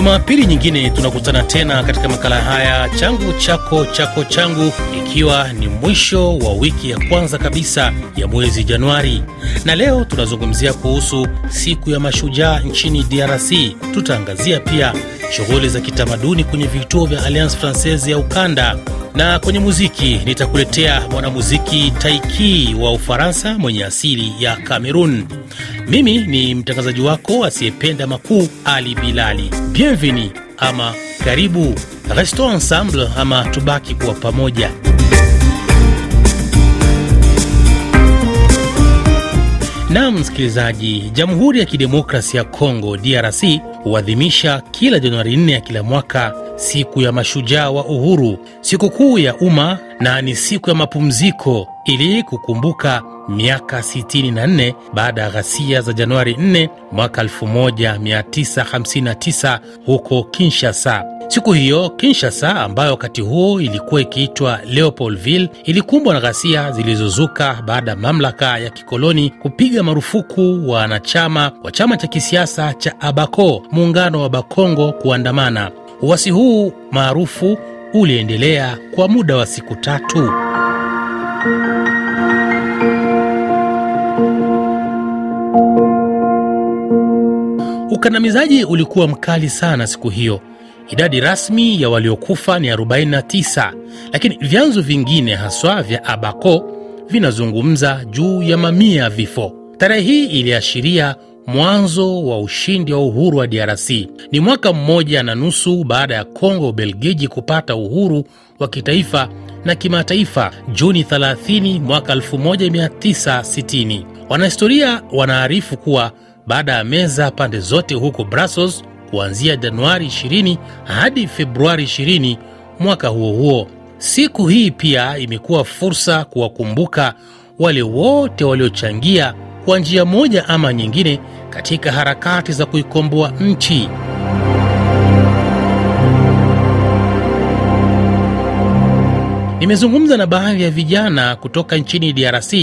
Jumapili nyingine tunakutana tena katika makala haya changu chako chako changu, ikiwa ni mwisho wa wiki ya kwanza kabisa ya mwezi Januari, na leo tunazungumzia kuhusu siku ya mashujaa nchini DRC. Tutaangazia pia shughuli za kitamaduni kwenye vituo vya Alliance Francaise ya ukanda na kwenye muziki nitakuletea mwanamuziki Taiki wa Ufaransa mwenye asili ya Kamerun. Mimi ni mtangazaji wako asiyependa makuu Ali Bilali. Bienvenue ama karibu, restons ensemble ama tubaki kuwa pamoja. Nam msikilizaji, Jamhuri ya Kidemokrasi ya Kongo DRC huadhimisha kila Januari 4 ya kila mwaka siku ya mashujaa wa uhuru, sikukuu ya umma na ni siku ya mapumziko ili kukumbuka miaka 64 baada ya ghasia za Januari 4 mwaka 1959 huko Kinshasa. Siku hiyo Kinshasa, ambayo wakati huo ilikuwa ikiitwa Leopoldville, ilikumbwa na ghasia zilizozuka baada ya mamlaka ya kikoloni kupiga marufuku wanachama wa chama cha kisiasa cha Abako, muungano wa Bakongo, kuandamana. Uasi huu maarufu uliendelea kwa muda wa siku tatu. Ukandamizaji ulikuwa mkali sana siku hiyo. Idadi rasmi ya waliokufa ni 49, lakini vyanzo vingine haswa vya Abako vinazungumza juu ya mamia vifo. Tarehe hii iliashiria mwanzo wa ushindi wa uhuru wa DRC. Ni mwaka mmoja na nusu baada ya Kongo Ubelgiji kupata uhuru wa kitaifa na kimataifa Juni 30 mwaka 1960. Wanahistoria wanaarifu kuwa baada ya meza pande zote huko Brussels kuanzia Januari 20 hadi Februari 20 mwaka huo huo. Siku hii pia imekuwa fursa kuwakumbuka wale wote waliochangia kwa njia moja ama nyingine katika harakati za kuikomboa nchi. Nimezungumza na baadhi ya vijana kutoka nchini DRC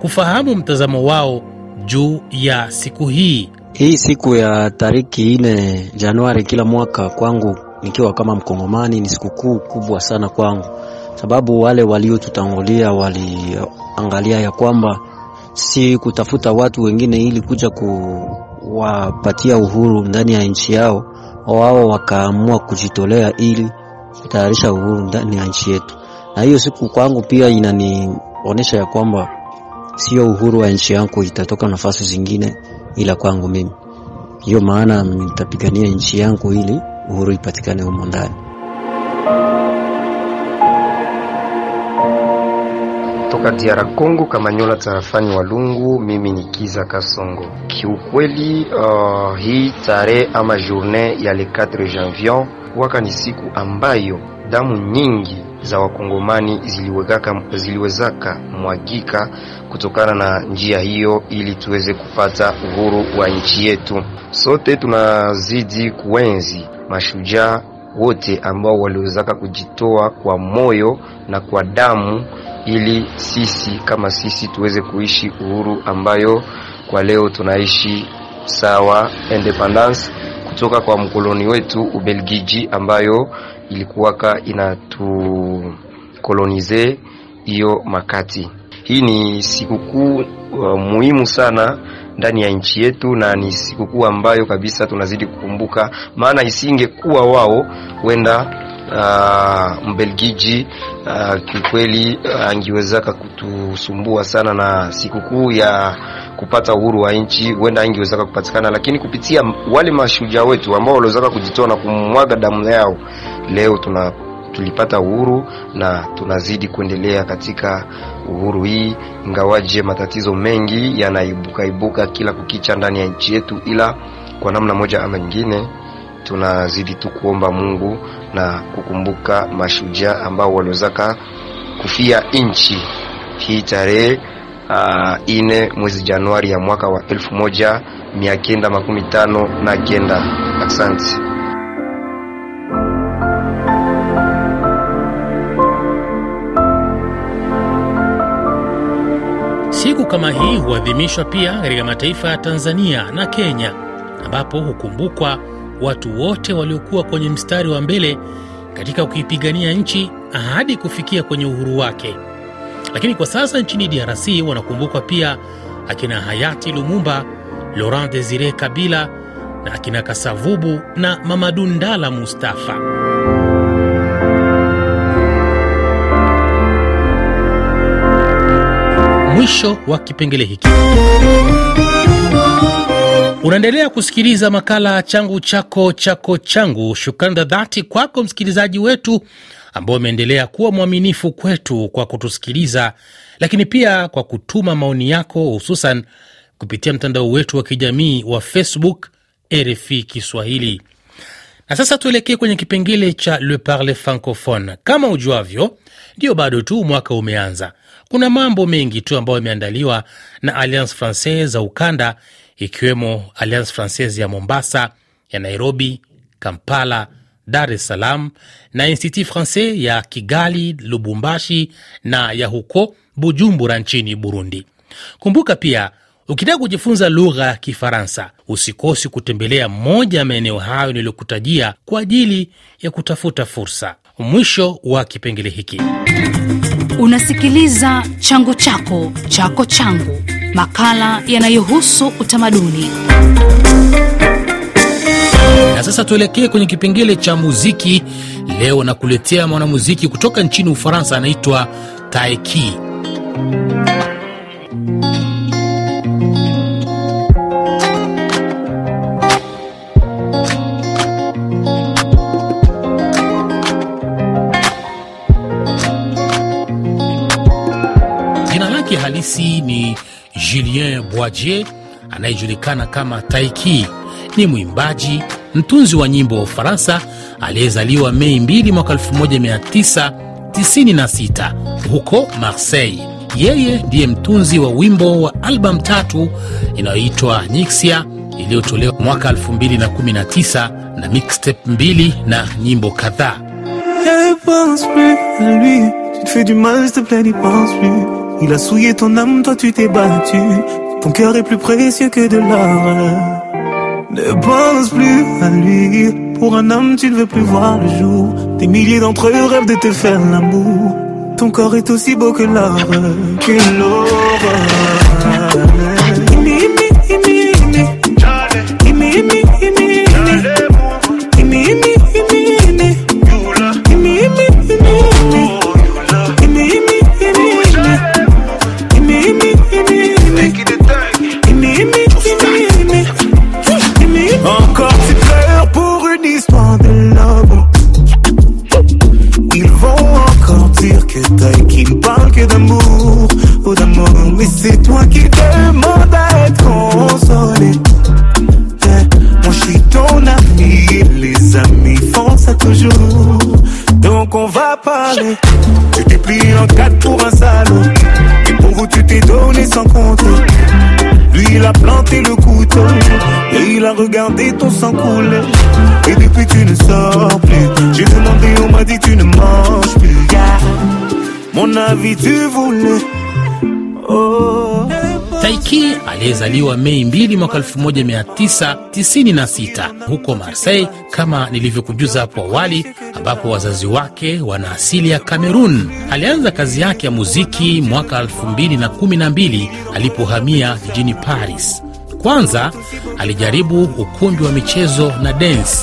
kufahamu mtazamo wao juu ya siku hii. Hii siku ya tariki ine Januari kila mwaka kwangu nikiwa kama Mkongomani ni sikukuu kubwa sana kwangu, sababu wale waliotutangulia waliangalia ya kwamba si kutafuta watu wengine ili kuja kuwapatia uhuru ndani ya nchi yao, wao wakaamua kujitolea ili kutayarisha uhuru ndani ya nchi yetu. Na hiyo siku kwangu pia inanionyesha ya kwamba sio uhuru wa nchi yangu itatoka nafasi zingine, ila kwangu mimi. Hiyo maana nitapigania nchi yangu ili uhuru ipatikane humo ndani. Toka ya Rakongo Kamanyola tarafani Walungu, mimi ni Kiza Kasongo. Kiukweli, uh, hii tarehe ama journée ya le 4 janvier waka ni siku ambayo damu nyingi za wakongomani ziliwezaka, ziliwezaka mwagika kutokana na njia hiyo, ili tuweze kupata uhuru wa nchi yetu. Sote tunazidi kuenzi mashujaa wote ambao waliwezaka kujitoa kwa moyo na kwa damu ili sisi kama sisi tuweze kuishi uhuru ambayo kwa leo tunaishi sawa, independence kutoka kwa mkoloni wetu Ubelgiji, ambayo ilikuwaka inatukolonize hiyo makati. Hii ni sikukuu uh, muhimu sana ndani ya nchi yetu na ni sikukuu ambayo kabisa tunazidi kukumbuka, maana isingekuwa wao wenda uh, Mbelgiji uh, kiukweli uh, kutusumbua sana na sikukuu ya kupata uhuru wa nchi, huenda angewezaka kupatikana, lakini kupitia wale mashujaa wetu ambao waliwezaka kujitoa na kumwaga damu yao, leo tuna tulipata uhuru na tunazidi kuendelea katika uhuru hii, ingawaje matatizo mengi yanaibuka ibuka kila kukicha ndani ya nchi yetu, ila kwa namna moja ama nyingine tunazidi tu kuomba Mungu na kukumbuka mashujaa ambao waliwezaka kufia nchi hii tarehe uh, ine mwezi Januari ya mwaka wa elfu moja mia kenda makumi tano na kenda. Asante. Siku kama hii huadhimishwa pia katika mataifa ya Tanzania na Kenya, ambapo hukumbukwa watu wote waliokuwa kwenye mstari wa mbele katika kuipigania nchi hadi kufikia kwenye uhuru wake. Lakini kwa sasa nchini DRC wanakumbukwa pia akina hayati Lumumba, Laurent Desire Kabila na akina Kasavubu na Mamadu Ndala Mustafa. Mwisho wa kipengele hiki. Unaendelea kusikiliza makala changu chako chako changu. Shukrani za dhati kwako msikilizaji wetu ambao umeendelea kuwa mwaminifu kwetu kwa kutusikiliza, lakini pia kwa kutuma maoni yako, hususan kupitia mtandao wetu wa kijamii wa Facebook RFI Kiswahili. Na sasa tuelekee kwenye kipengele cha Le Parle Francophone. Kama ujuavyo, ndiyo bado tu mwaka umeanza. Kuna mambo mengi tu ambayo yameandaliwa na Alliance Francaise za ukanda, ikiwemo Alliance Francaise ya Mombasa, ya Nairobi, Kampala, Dar es Salaam na Institut Francais ya Kigali, Lubumbashi na ya huko Bujumbura nchini Burundi. Kumbuka pia ukitaka kujifunza lugha ya Kifaransa usikosi kutembelea moja ya maeneo hayo niliyokutajia kwa ajili ya kutafuta fursa. Mwisho wa kipengele hiki. Unasikiliza changu chako chako changu, makala yanayohusu utamaduni. Na sasa tuelekee kwenye kipengele cha muziki. Leo nakuletea mwanamuziki kutoka nchini Ufaransa, anaitwa Taiki. Lake ni Julien Boidier anayejulikana kama Taiki. Ni mwimbaji, mtunzi wa nyimbo wa Ufaransa aliyezaliwa Mei 2 mwaka 1996 huko Marseille. Yeye ndiye mtunzi wa wimbo wa albamu tatu inayoitwa Nixia iliyotolewa mwaka 2019 na mixtape mbili na nyimbo kadhaa. Il a souillé ton âme, toi tu t'es battu. Ton cœur est plus précieux que de l'or. Ne pense plus à lui. Pour un homme, tu ne veux plus voir le jour. Des milliers d'entre eux rêvent de te faire l'amour. Ton corps est aussi beau que l'or, que l'aurore. Avis tu voulais Oh Taiki aliyezaliwa Mei 2 mwaka 1996 huko Marseille, kama nilivyokujuza hapo awali, ambapo wazazi wake wana asili ya Kamerun. Alianza kazi yake ya muziki mwaka 2012 alipohamia jijini Paris. Kwanza alijaribu ukumbi wa michezo na dance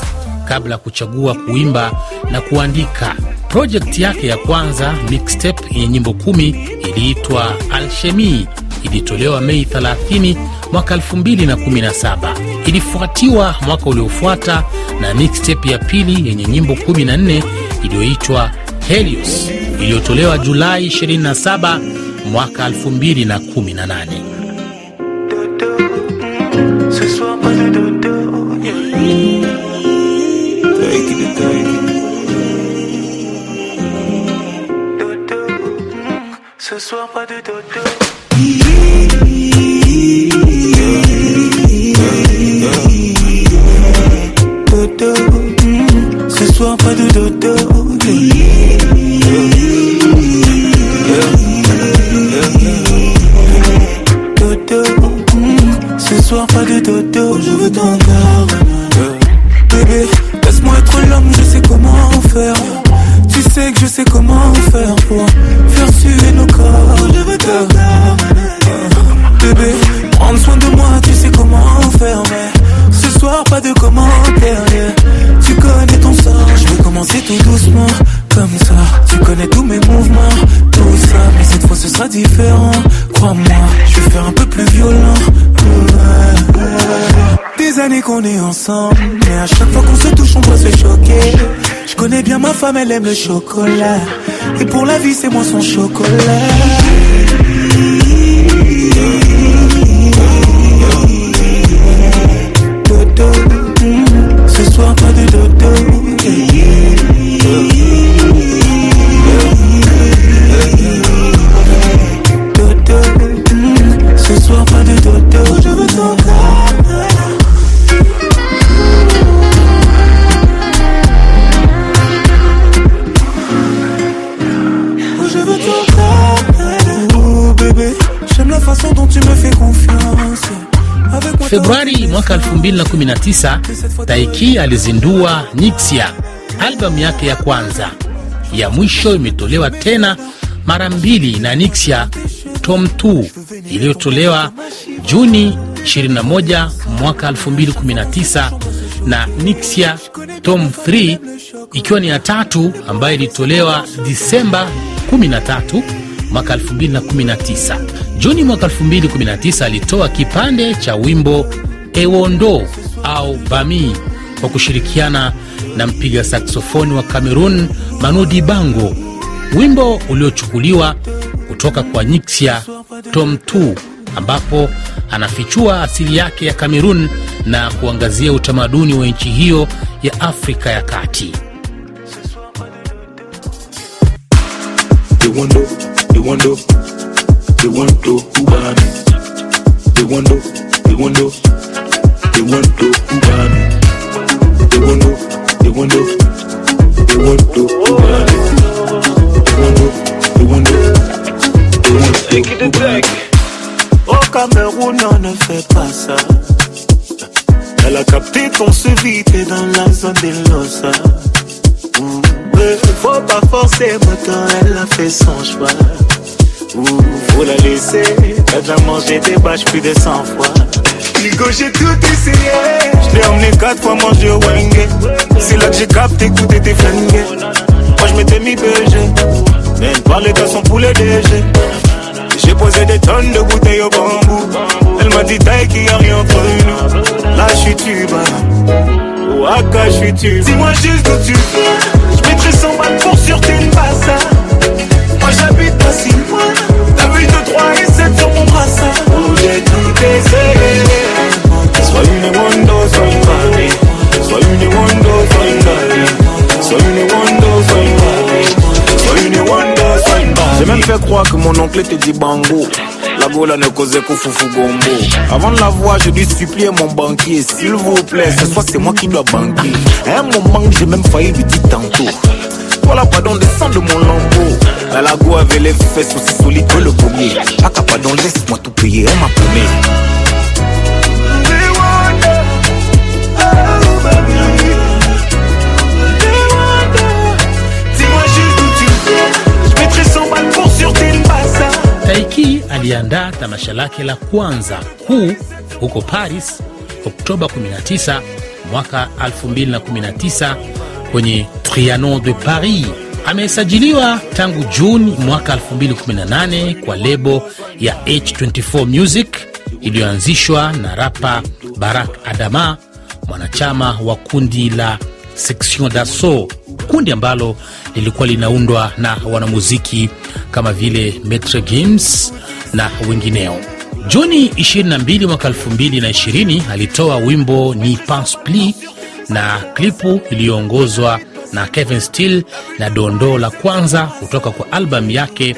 kabla ya kuchagua kuimba na kuandika. Projekti yake ya kwanza mixtape yenye nyimbo kumi iliitwa Alchemy ilitolewa Mei 30 mwaka 2017. Ilifuatiwa mwaka uliofuata na mixtape ya pili yenye nyimbo 14 iliyoitwa Helios iliyotolewa Julai 27 mwaka 2018. Soir pas de dodo mm. Ce soir pas de dodo connais bien ma femme, elle aime le chocolat. Et pour la vie, c'est moi son chocolat. Februari mwaka 2019 Taiki alizindua Nixia, albamu yake ya kwanza. Ya mwisho imetolewa tena mara mbili na Nixia Tom 2 iliyotolewa Juni 21 mwaka 2019 na Nixia Tom 3 ikiwa ni ya tatu ambayo ilitolewa Disemba 13 mwaka 2019. Juni mwaka 2019 alitoa kipande cha wimbo Ewondo au Bami kwa kushirikiana na mpiga saksofoni wa Cameroon Manu Dibango, wimbo uliochukuliwa kutoka kwa Nixia Tom 2 ambapo anafichua asili yake ya Kamerun na kuangazia utamaduni wa nchi hiyo ya Afrika ya Kati. They wonder, they want to wonder, they they want to me. Wonder, they they want to wonder, they wonder, they want. Au Cameroun, on ne fait pas ça. Elle a capté qu'on se dans la zone des losas. Faut pas forcer, moteur, elle a fait son choix. Ouh, faut la laisser, elle a déjà mangé des bâches plus de 100 fois. Nico, j'ai tout essayé. Je l'ai emmené quatre fois manger au Wenge. C'est là que j'ai capté que tout était. Moi, je m'étais mis BG. Même parler de son poulet DG. J'ai posé des tonnes de bouteilles au bambou. Elle m'a dit, taille qu'il y a rien entre nous. Là, je suis tuba. Waka, je suis tuba. Dis-moi juste d'où tu viens. Je mettrai 100 balles pour sûreté une bassa. Moi, j'habite pas si loin. T'as vu 2, 3 et 7 sur mon brassard. Oh, j'ai tout essayé. Sois une Wando, sois une Barbie. Sois une Wando, sois une Barbie. Sois une Wando, sois une Barbie. Sois une Wando, sois une Barbie. J'ai même fait croire que mon oncle te dit bango. La gola ne causait que foufou gombo. Avant de la voir, je dû supplier mon banquier. S'il vous plaît, ce soir c'est moi qui dois banquer. À un moment, j'ai même failli lui dire tantôt. Voilà, pardon, descends de mon lambeau. La lago avait les fesses aussi solides que le pommier. Aka, pardon, laisse-moi tout payer, elle m'a paumé. Tamasha lake la kwanza kuu huko Paris Oktoba 19 mwaka 2019 kwenye Trianon de Paris. Amesajiliwa tangu Juni mwaka 2018 kwa lebo ya H24 Music iliyoanzishwa na rapa Barak Adama, mwanachama wa kundi la Section d'Assaut, kundi ambalo lilikuwa linaundwa na wanamuziki kama vile Maitre Gims na wengineo. Juni 22 mwaka 2020 alitoa wimbo Ni Pense Pli na klipu iliyoongozwa na Kevin Steele na dondoo la kwanza kutoka kwa albamu yake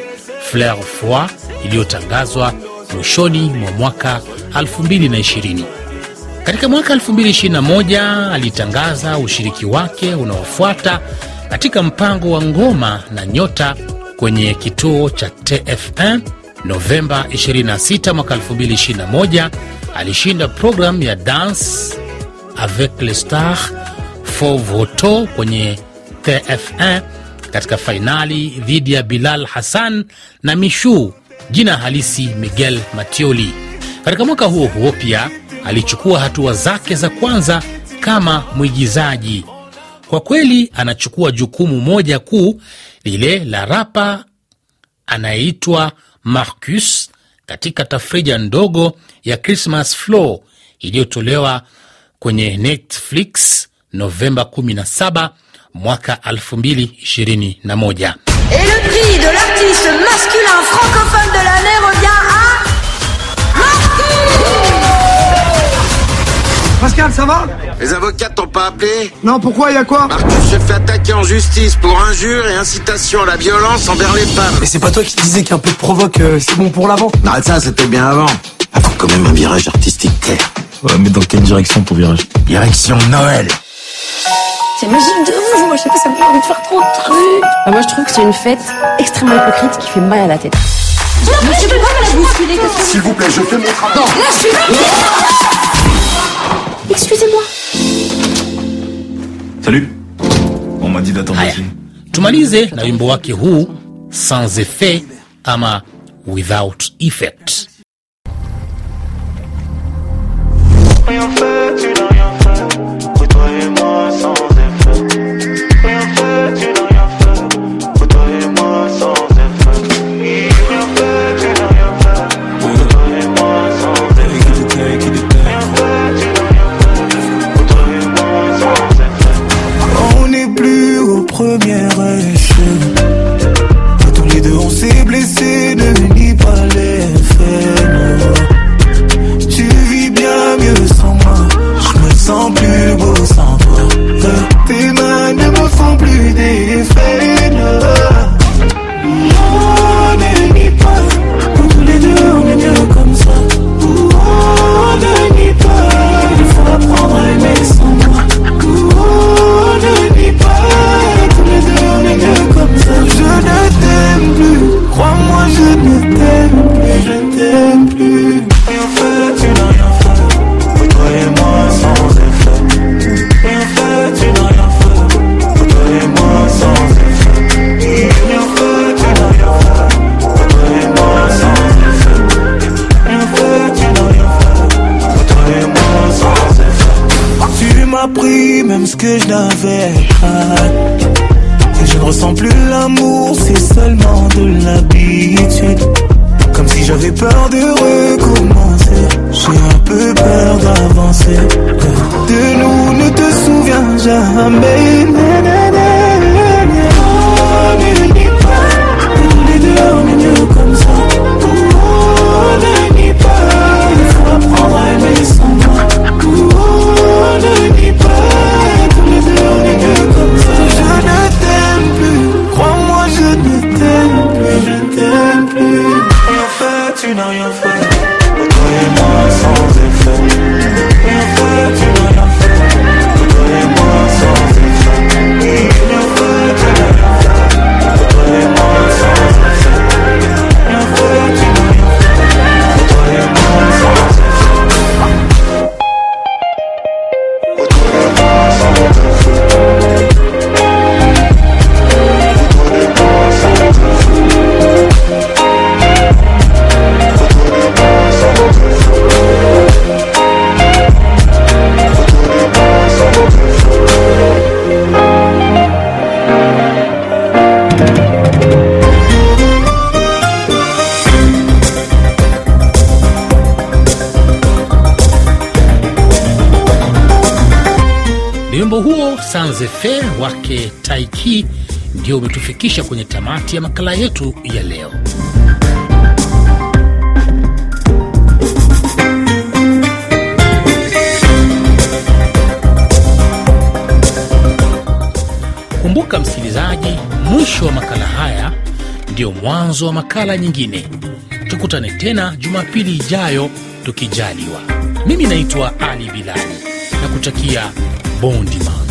Fleur Foi iliyotangazwa mwishoni mwa mwaka 2020. Katika mwaka 2021 alitangaza ushiriki wake unaofuata katika mpango wa ngoma na nyota kwenye kituo cha TF1. Novemba 26 mwaka 2021 alishinda programu ya Danse avec les stars for voto kwenye TF1 katika fainali dhidi ya Bilal Hassan na Mishu, jina halisi Miguel Matioli. Katika mwaka huo huo pia alichukua hatua zake za kwanza kama mwigizaji. Kwa kweli anachukua jukumu moja kuu, lile la rapa anayeitwa Marcus katika tafrija ndogo ya Christmas Flow iliyotolewa kwenye Netflix Novemba 17 mwaka 2021. Et le prix de l'artiste masculin francophone de l'année revient Pascal, ça va Les avocats t'ont pas appelé Non, pourquoi, y a quoi Marcus se fait attaquer en justice pour injure et incitation à la violence envers les femmes. Mais c'est pas toi qui disais qu'un peu de provoque, euh, c'est bon pour l'avant Non, ça, c'était bien avant. Avant quand même un virage artistique clair. Ouais, mais dans quelle direction ton virage Direction Noël. C'est magique de ouf, moi je sais pas, ça me fait envie de faire trop de trucs. Bah, moi je trouve que c'est une fête extrêmement hypocrite qui fait mal à la tête. Monsieur, pourquoi me la bousculer S'il vous plaît, je te montre Non, là, je suis tumalize na wimbo wake sans effet ama without effect. Que je n'avais pas. Je ne ressens plus l'amour, c'est seulement de l'habitude. Comme si j'avais peur de recommencer. J'ai un peu peur d'avancer. De nous, ne te souviens jamais. Effet wake Taiki ndio umetufikisha kwenye tamati ya makala yetu ya leo. Kumbuka msikilizaji, mwisho wa makala haya ndio mwanzo wa makala nyingine. Tukutane tena Jumapili ijayo tukijaliwa. Mimi naitwa Ali Bilali na kutakia bon dimanche.